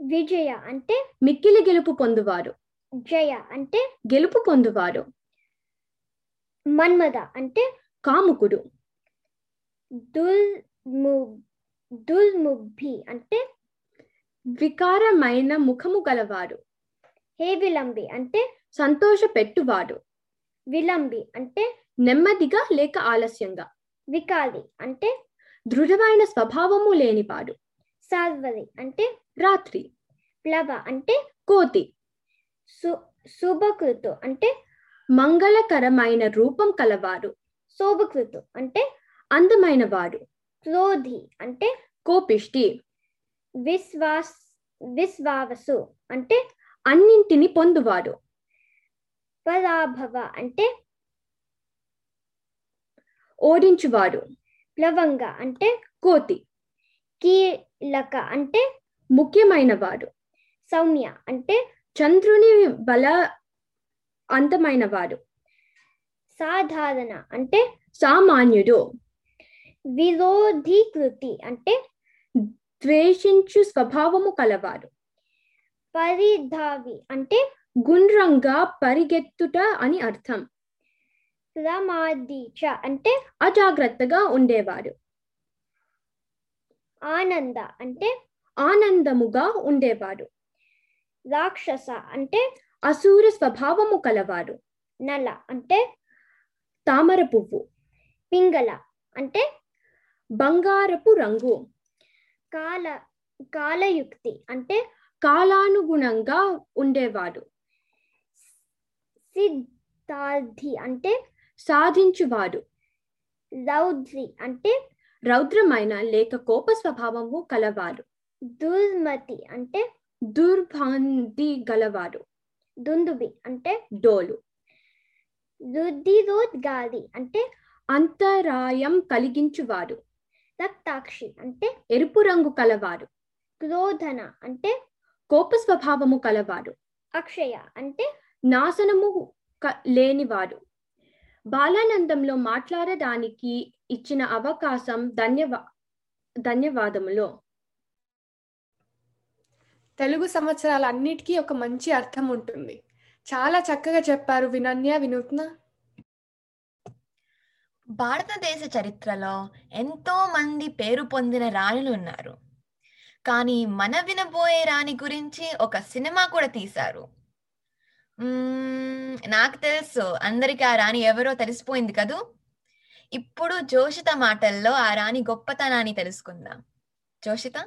విజయ అంటే మిక్కిలి గెలుపు పొందువారు. జయ అంటే గెలుపు పొందువారు. మన్మద అంటే కాముకుడు. దుల్ము దుల్ముభి అంటే వికారమైన ముఖము గలవారు. హే విలంబి అంటే సంతోష పెట్టువాడు విలంబి అంటే నెమ్మదిగా లేక ఆలస్యంగా. వికాలి అంటే దృఢమైన స్వభావము లేనివాడు సార్వరి అంటే రాత్రి. ప్లవ అంటే కోతి. సు శుభకృతు అంటే మంగళకరమైన రూపం కలవారు. శోభకృతు అంటే అందమైన వాడు క్రోధి అంటే కోపిష్టి. విశ్వాస్ విశ్వావసు అంటే అన్నింటిని పొందువాడు. పరాభవ అంటే ఓడించువాడు. ప్లవంగ అంటే కోతి. లక అంటే ముఖ్యమైన వాడు సౌమ్య అంటే చంద్రుని బల అంతమైన వాడు సాధారణ అంటే సామాన్యుడు. విరోధీకృతి అంటే ద్వేషించు స్వభావము కలవాడు. పరిధావి అంటే గుండ్రంగా పరిగెత్తుట అని అర్థం. ప్రమాదీచ అంటే అజాగ్రత్తగా ఉండేవాడు. ఆనంద అంటే ఆనందముగా ఉండేవాడు. రాక్షస అంటే అసూర స్వభావము కలవారు నల అంటే తామర పువ్వు. పింగళ అంటే బంగారపు రంగు. కాల కాలయుక్తి అంటే కాలానుగుణంగా ఉండేవాడు. సిద్ధార్థి అంటే సాధించువాడు. రౌద్రి అంటే రౌద్రమైన లేక కోప స్వభావము కలవాడు దుర్మతి అంటే దుర్భాంతి గలవాడు దుందుబి అంటే డోలు. రుద్దిరోద్గారి అంటే అంతరాయం కలిగించువాడు రక్తాక్షి అంటే ఎరుపు రంగు కలవాడు క్రోధన అంటే కోప స్వభావము కలవాడు అక్షయ అంటే నాశనము లేనివాడు బాలానందంలో మాట్లాడడానికి ఇచ్చిన అవకాశం ధన్యవా ధన్యవాదములు. తెలుగు సంవత్సరాలన్నిటికీ ఒక మంచి అర్థం ఉంటుంది. చాలా చక్కగా చెప్పారు వినన్య వినూత్న. భారతదేశ చరిత్రలో ఎంతో మంది పేరు పొందిన రాణులు ఉన్నారు. కానీ మన వినబోయే రాణి గురించి ఒక సినిమా కూడా తీశారు. నాకు తెలుసు. అందరికి ఆ రాణి ఎవరో తెలిసిపోయింది కదూ? ఇప్పుడు జోషిత మాటల్లో ఆ రాణి గొప్పతనాన్ని తెలుసుకుందాం. జోషిత?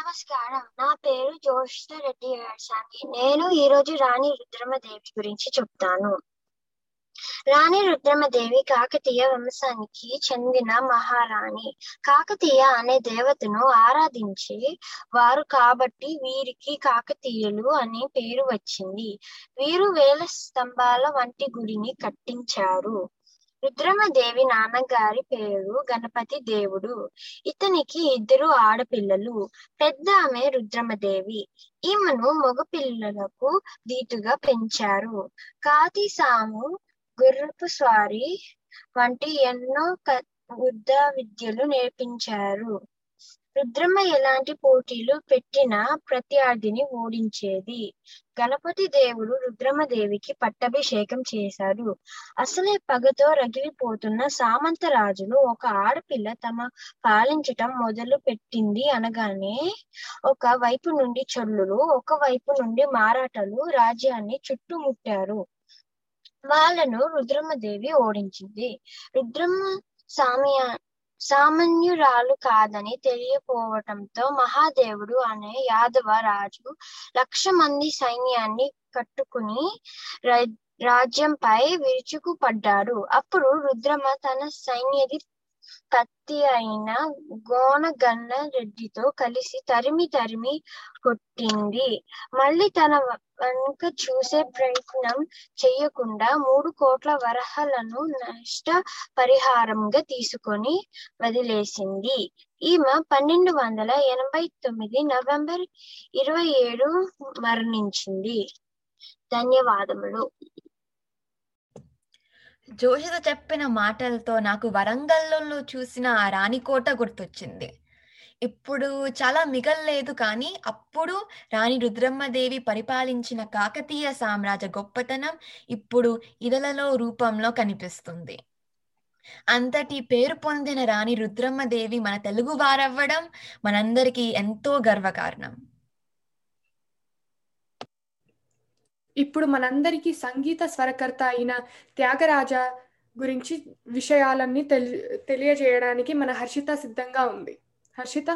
నమస్కారం. నా పేరు జోషిత రెడ్డి వేసాంగి నేను ఈ రోజు రాణి రుద్రమదేవి గురించి చెప్తాను. రాణి రుద్రమదేవి కాకతీయ వంశానికి చెందిన మహారాణి. కాకతీయ అనే దేవతను ఆరాధించి వారు కాబట్టి వీరికి కాకతీయులు అనే పేరు వచ్చింది. వీరు వేల స్తంభాల వంటి గుడిని కట్టించారు. రుద్రమదేవి నాన్నగారి పేరు గణపతి దేవుడు. ఇతనికి ఇద్దరు ఆడపిల్లలు. పెద్ద ఆమె రుద్రమదేవి. ఈమెను మగపిల్లలకు దీటుగా పెంచారు. కాతి సాము గుర్రపు స్వారీ వంటి ఎన్నో యుద్ధ విద్యలు నేర్పించారు. రుద్రమ్మ ఎలాంటి పోటీలు పెట్టినా ప్రత్యర్థిని ఓడించేది. గణపతి దేవుడు రుద్రమదేవికి పట్టాభిషేకం చేశాడు. అసలే పగతో రగిలిపోతున్న సామంత రాజులు ఒక ఆడపిల్ల తమ పాలించటం మొదలు పెట్టింది అనగానే ఒక వైపు నుండి చొల్లులు ఒక వైపు నుండి మారాటలు రాజ్యాన్ని చుట్టుముట్టారు. వాళ్ళను రుద్రమదేవి ఓడించింది. రుద్రమ్మ సామ్యా సామాన్యురాలు కాదని తెలియపోవటంతో మహాదేవుడు అనే యాదవ రాజు లక్ష మంది సైన్యాన్ని కట్టుకుని రా- రాజ్యంపై విరుచుకుపడ్డాడు. అప్పుడు రుద్రమ తన సైన్యది కత్తి అయిన గోనగన్న రెడ్డితో కలిసి తరిమి తరిమి కొట్టింది. మళ్ళీ తన వెనుక చూసే ప్రయత్నం చెయ్యకుండా మూడు కోట్ల వరహలను నష్ట పరిహారంగా తీసుకొని వదిలేసింది. ఈమె పన్నెండు వందల ఎనభై తొమ్మిది నవంబర్ ఇరవై ఏడు మరణించింది. ధన్యవాదములు. జోషిత చెప్పిన మాటలతో నాకు వరంగల్లో చూసిన ఆ రాణికోట గుర్తొచ్చింది. ఇప్పుడు చాలా మిగల్లేదు కానీ అప్పుడు రాణి రుద్రమ్మదేవి పరిపాలించిన కాకతీయ సామ్రాజ్య గొప్పతనం ఇప్పుడు ఇదలలో రూపంలో కనిపిస్తుంది. అంతటి పేరు పొందిన రాణి రుద్రమ్మదేవి మన తెలుగు వారవ్వడం మనందరికీ ఎంతో గర్వకారణం. ఇప్పుడు మనందరికీ సంగీత స్వరకర్త అయిన త్యాగరాజ గురించి విషయాలన్నీ తెలి తెలియజేయడానికి మన హర్షిత సిద్ధంగా ఉంది. హర్షిత?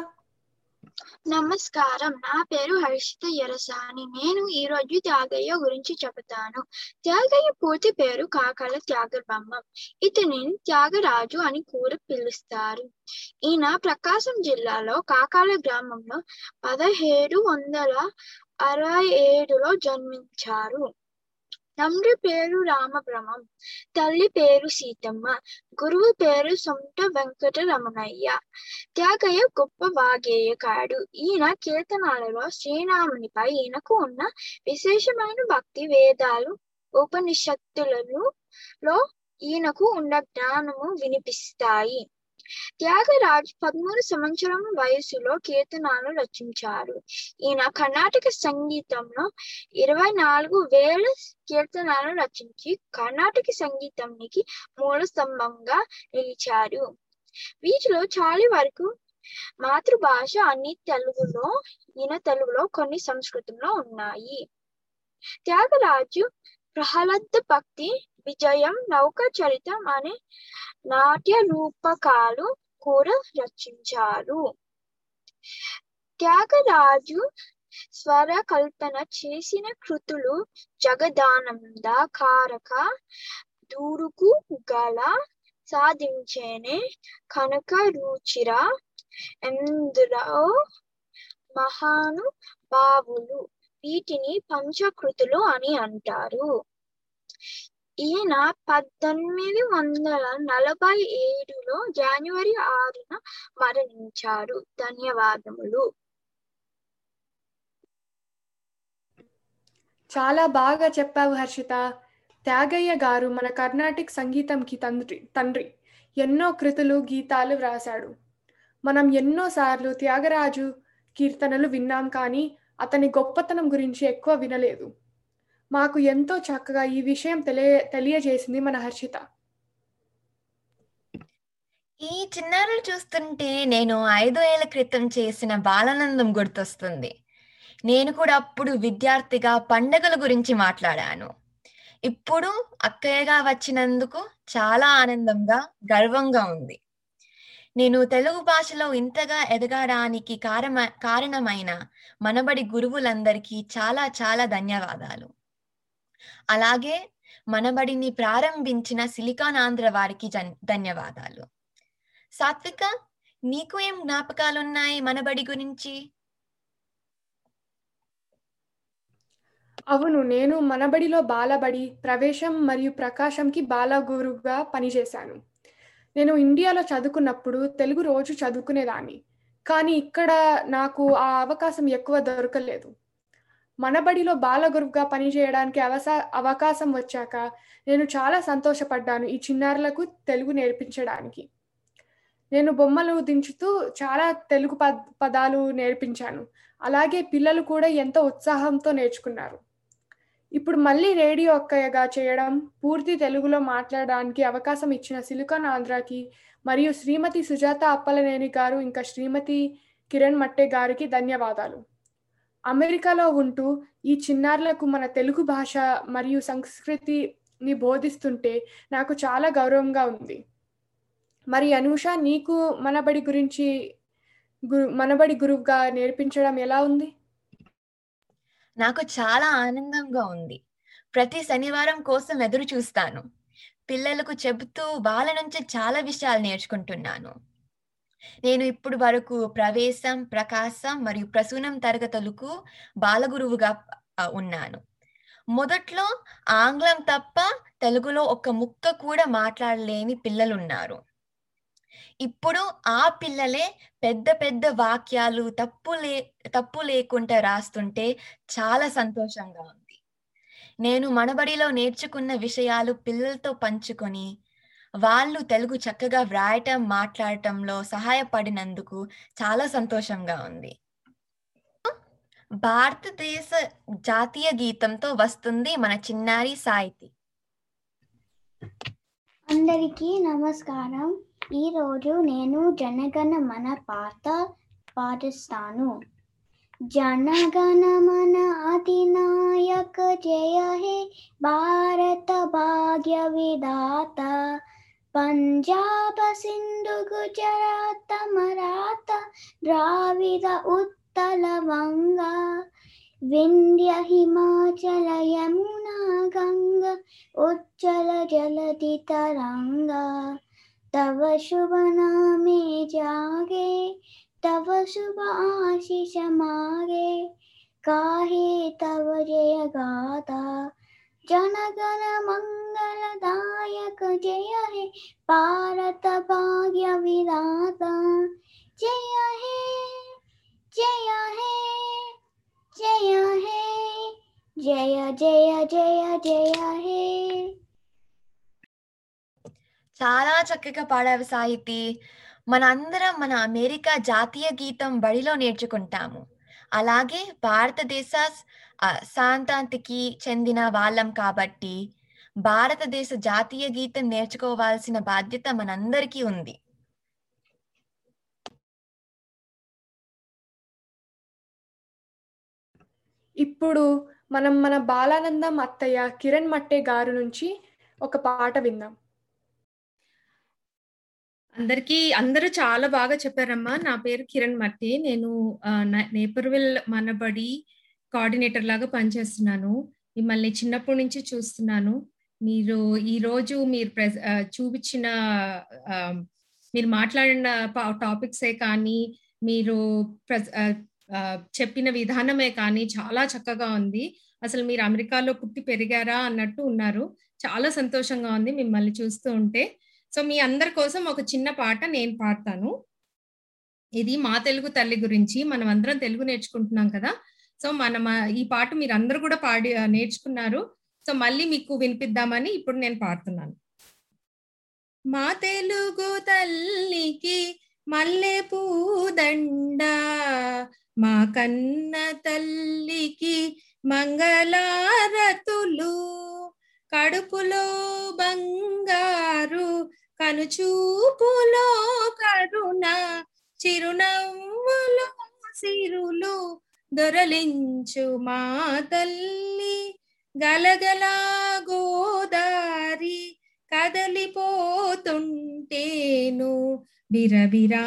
నమస్కారం. నా పేరు హర్షిత యరసాని. నేను ఈ రోజు త్యాగయ్య గురించి చెబుతాను. త్యాగయ్య పూర్తి పేరు కాకల త్యాగబ్రహ్మం ఇతనిని త్యాగరాజు అని కూడా పిలుస్తారు. ఈయన ప్రకాశం జిల్లాలో కాకాల గ్రామంలో పదహేడు వందల అరవై ఏడులో జన్మించారు. తండ్రి పేరు రామబ్రహ్మం తల్లి పేరు సీతమ్మ గురువు పేరు సొంట వెంకటరమణయ్య. త్యాగయ్య గొప్ప వాగేయకాడు. ఈయన కీర్తనాలలో శ్రీరామునిపై ఈయనకు ఉన్న విశేషమైన భక్తి వేదాలు ఉపనిషత్తులలో ఈయనకు ఉన్న జ్ఞానము వినిపిస్తాయి. త్యాగరాజ్ పదమూడు సంవత్సరం వయసులో కీర్తనాలు రచించారు. ఈయన కర్ణాటక సంగీతంలో ఇరవై నాలుగు వేల కీర్తనాలు రచించి కర్ణాటక సంగీతానికి మూల స్తంభంగా నిలిచారు. వీటిలో చాలా వరకు మాతృభాష అన్ని తెలుగులో ఈయన తెలుగులో కొన్ని సంస్కృతంలో ఉన్నాయి. త్యాగరాజు ప్రహ్లాద భక్తి విజయం నౌక చరితం అనే నాట్య రూపకాలు కూడా రచించారు త్యాగరాజు స్వర కల్పన చేసిన కృతులు జగదానంద కారక దూరుకు గల సాధించేనే కనక రుచిర ఎందరో మహాను బావులు వీటిని పంచకృతులు అని అంటారు. ఈయన పద్దెనిమిది వందల నలభై ఏడులో జనవరి ఆరున మరణించారు. ధన్యవాదములు. చాలా బాగా చెప్పావు హర్షిత. త్యాగయ్య గారు మన కర్ణాటిక్ సంగీతంకి తండ్రి తండ్రి. ఎన్నో కృతులు గీతాలు వ్రాశాడు. మనం ఎన్నోసార్లు త్యాగరాజు కీర్తనలు విన్నాం కానీ అతని గొప్పతనం గురించి ఎక్కువ వినలేదు. మాకు ఎంతో చక్కగా ఈ విషయం తెలియ తెలియజేసింది మన హర్షిత. ఈ చిన్నారులు చూస్తుంటే నేను ఐదు ఏళ్ళ క్రితం చేసిన బాలానందం గుర్తొస్తుంది. నేను కూడా అప్పుడు విద్యార్థిగా పండగల గురించి మాట్లాడాను. ఇప్పుడు అక్కయ్యగా వచ్చినందుకు చాలా ఆనందంగా గర్వంగా ఉంది. నేను తెలుగు భాషలో ఇంతగా ఎదగడానికి కారమ కారణమైన మనబడి గురువులందరికీ చాలా చాలా ధన్యవాదాలు. అలాగే మనబడిని ప్రారంభించిన సిలికాన్ ఆంధ్ర వారికి జన్- ధన్యవాదాలు. సాత్విక నీకు ఏం జ్ఞాపకాలున్నాయి మనబడి గురించి? అవును నేను మనబడిలో బాలబడి ప్రవేశం మరియు ప్రకాశంకి బాలగురుగా పనిచేశాను. నేను ఇండియాలో చదువుకున్నప్పుడు తెలుగు రోజు చదువుకునేదాన్ని. కానీ ఇక్కడ నాకు ఆ అవకాశం ఎక్కువ దొరకలేదు. మనబడిలో బాల గురువుగా పనిచేయడానికి అవసా అవకాశం వచ్చాక నేను చాలా సంతోషపడ్డాను ఈ చిన్నారులకు తెలుగు నేర్పించడానికి. నేను బొమ్మలు దించుతూ చాలా తెలుగు పదాలు నేర్పించాను. అలాగే పిల్లలు కూడా ఎంతో ఉత్సాహంతో నేర్చుకున్నారు. ఇప్పుడు మళ్ళీ రేడియో అక్కయ్యగా చేయడం పూర్తి తెలుగులో మాట్లాడడానికి అవకాశం ఇచ్చిన సిలికాన్ ఆంధ్రాకి మరియు శ్రీమతి సుజాత అప్పలనేని గారు ఇంకా శ్రీమతి కిరణ్ మట్టే గారికి ధన్యవాదాలు. అమెరికాలో ఉంటూ ఈ చిన్నారులకు మన తెలుగు భాష మరియు సంస్కృతిని బోధిస్తుంటే నాకు చాలా గౌరవంగా ఉంది. మరి అనూష నీకు మనబడి గురించి గురు మనబడి గురువుగా నేర్పించడం ఎలా ఉంది? నాకు చాలా ఆనందంగా ఉంది. ప్రతి శనివారం కోసం ఎదురు చూస్తాను. పిల్లలకు చెబుతూ వాళ్ళ నుంచి చాలా విషయాలు నేర్చుకుంటున్నాను. నేను ఇప్పుడు వరకు ప్రవేశం ప్రకాశం మరియు ప్రసూనం తరగతులకు బాలగురువుగా ఉన్నాను. మొదట్లో ఆంగ్లం తప్ప తెలుగులో ఒక ముక్క కూడా మాట్లాడలేని పిల్లలున్నారు. ఇప్పుడు ఆ పిల్లలే పెద్ద పెద్ద వాక్యాలు తప్పు లే తప్పు లేకుండా రాస్తుంటే చాలా సంతోషంగా ఉంది. నేను మనబడిలో నేర్చుకున్న విషయాలు పిల్లలతో పంచుకొని వాళ్ళు తెలుగు చక్కగా వ్రాయటం మాట్లాడటంలో సహాయపడినందుకు చాలా సంతోషంగా ఉంది. భారతదేశ జాతీయ గీతంతో వస్తుంది మన చిన్నారి సాహితీ. అందరికీ నమస్కారం. ఈరోజు నేను జనగణ మన పాట పాటిస్తాను జనగణ మన అధినాయక జయ హే భారత భాగ్య విధాత పంజాబ సింధు గుజరాత మరాఠ ద్రావిడ ఉత్తల వంగ వింధ్య హిమాచల యమునా గంగ ఉజ్జల జలధి తరంగా तव शुभ नामे जागे, तव शुभ आशीष मागे। काहे तव जय गाथा जनगण मंगलदायक जय हे भारत भाग्य विधाता। जय हे जय हे जय हे, जय जय जय जय हे। చాలా చక్కగా పాడావు సాహితి. మనందరం మన అమెరికా జాతీయ గీతం బడిలో నేర్చుకుంటాము. అలాగే భారతదేశ ఆ, సాంతాంతికి చెందిన వాళ్ళం కాబట్టి భారతదేశ జాతీయ గీతం నేర్చుకోవాల్సిన బాధ్యత మనందరికీ ఉంది. ఇప్పుడు మనం మన బాలానందం అత్తయ్య కిరణ్ మట్టే గారు నుంచి ఒక పాట విందాం. అందరికీ అందరూ చాలా బాగా చెప్పారమ్మా. నా పేరు కిరణ్ మట్టి. నేను నేపర్విల్ మనబడి కోఆర్డినేటర్ లాగా పనిచేస్తున్నాను. మిమ్మల్ని చిన్నప్పటి నుంచి చూస్తున్నాను. మీరు ఈ రోజు మీరు ప్రెస్ చూపించిన మీరు మాట్లాడిన టాపిక్సే కానీ మీరు ఆ, చెప్పిన విధానమే కానీ చాలా చక్కగా ఉంది. అసలు మీరు అమెరికాలో పుట్టి పెరిగారా అన్నట్టు ఉన్నారు. చాలా సంతోషంగా ఉంది మిమ్మల్ని చూస్తూ ఉంటే. సో మీ అందరి కోసం ఒక చిన్న పాట నేను పాడతాను. ఇది మా తెలుగు తల్లి గురించి మనం అందరం తెలుగు నేర్చుకుంటున్నాం కదా. సో మనం ఈ పాట మీరు అందరూ కూడా పాడి నేర్చుకున్నారు. సో మళ్ళీ మీకు వినిపిద్దామని ఇప్పుడు నేను పాడుతున్నాను. మా తెలుగు తల్లికి మల్లె పూదండ మా కన్న తల్లికి మంగళారతులు కడుపులో బంగారు కనుచూపులో కరుణ చిరునవ్వులో సిరులు దొరలించు మా తల్లి గలగలా గోదారి కదలిపోతుంటేను బిరబిరా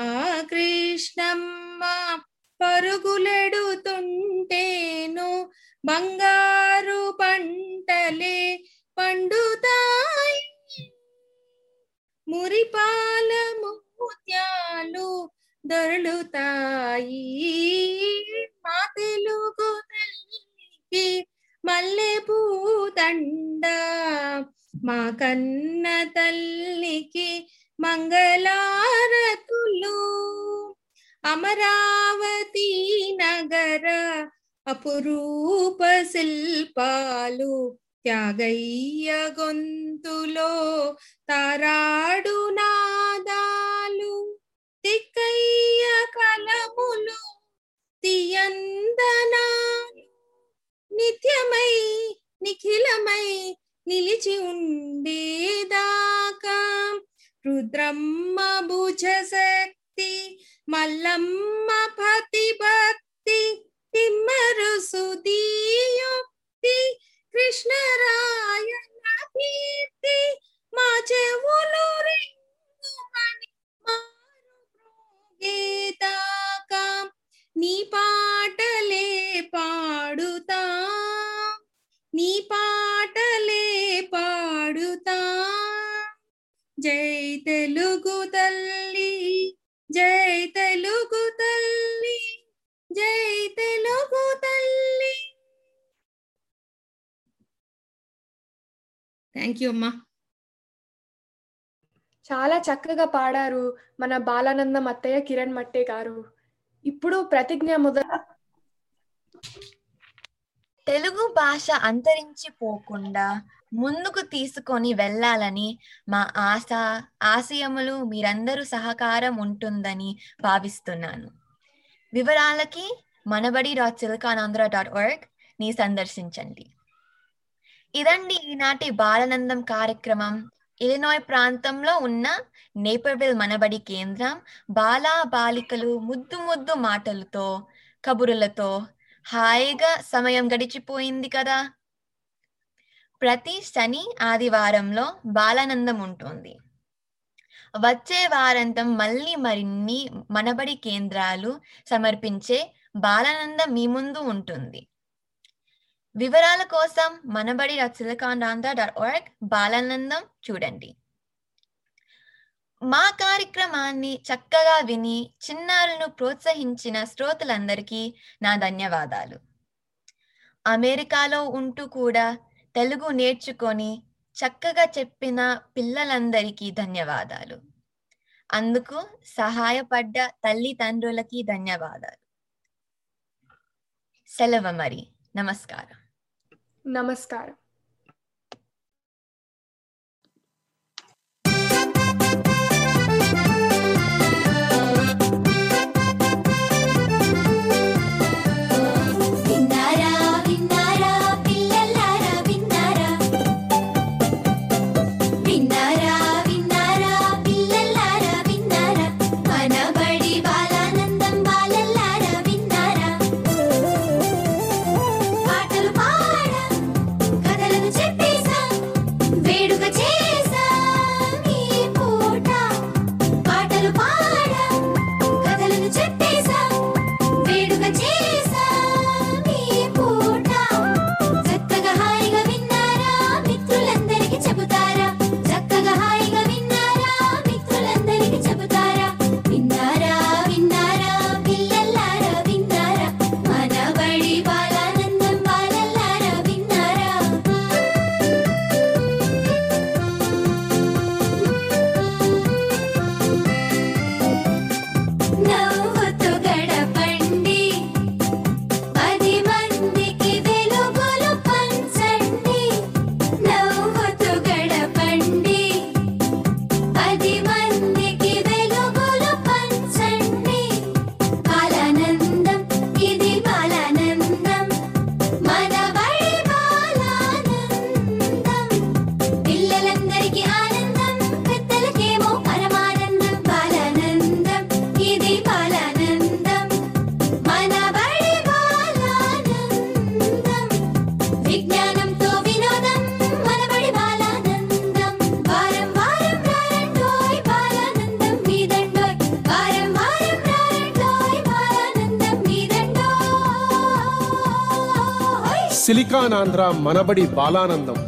కృష్ణమ్మ పరుగులెడుతుంటేను బంగారు పంటలే పండుతాయి మురిపాల ముత్యాలు దొరలుతాయి మా తెలుగు తల్లికి మల్లె పూదండ మా కన్న తల్లికి మంగళారతులు అమరావతి నగర అపురూప శిల్పాలు త్యాగయ్య గొంతులో తరాడు నాదాలు తిక్కయ్య కలములు తియందనాలు. నిత్యమై నిఖిలమై నిలిచి ఉండేదాకా రుద్రమ్మ భుజ శక్తి మల్లమ్మ పతి భక్తి తిమ్మరు సుదీయుక్తి కృష్ణరాయణ కీర్తి మా చెవులు రింగుమని మారు నీ పాటలే పాడుతా. నీ పాటలే పాడుతా. జై తెలుగు తల్లి జై తెలుగు తల్లి జై తెలుగు తల్లి. థ్యాంక్ యూ అమ్మా. చాలా చక్కగా పాడారు మన బాలానందం అత్తయ్య కిరణ్ మట్టే గారు. ఇప్పుడు ప్రతిజ్ఞ మొదలు తెలుగు భాష అంతరించిపోకుండా ముందుకు తీసుకొని వెళ్ళాలని మా ఆశ ఆశయములు మీరందరూ సహకారం ఉంటుందని భావిస్తున్నాను. వివరాలకి Manabadi dot SiliconAndhra dot org ని సందర్శించండి. ఇదండి ఈనాటి బాలానందం కార్యక్రమం. ఇలినాయ్ ప్రాంతంలో ఉన్న నేపర్విల్ మనబడి కేంద్రం బాలా బాలికలు ముద్దు ముద్దు మాటలతో కబురులతో హాయిగా సమయం గడిచిపోయింది కదా. ప్రతి శని ఆదివారంలో బాలానందం ఉంటుంది. వచ్చే వారంతం మళ్ళీ మరిన్ని మనబడి కేంద్రాలు సమర్పించే బాలానందం మీ ముందు ఉంటుంది. వివరాల కోసం మనబడి డాట్ సిలికాన్ డాట్ బాలానందం చూడండి. మా కార్యక్రమాన్ని చక్కగా విని చిన్నారులను ప్రోత్సహించిన శ్రోతలందరికీ నా ధన్యవాదాలు. అమెరికాలో ఉంటూ కూడా తెలుగు నేర్చుకొని చక్కగా చెప్పిన పిల్లలందరికీ ధన్యవాదాలు. అందుకు సహాయపడ్డ తల్లిదండ్రులకి ధన్యవాదాలు. సెలవు మరి. నమస్కారం. నమస్కారం సిలికానాంధ్ర మనబడి బాలానందం.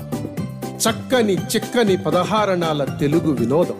చక్కని చిక్కని పదహారణాల తెలుగు వినోదం.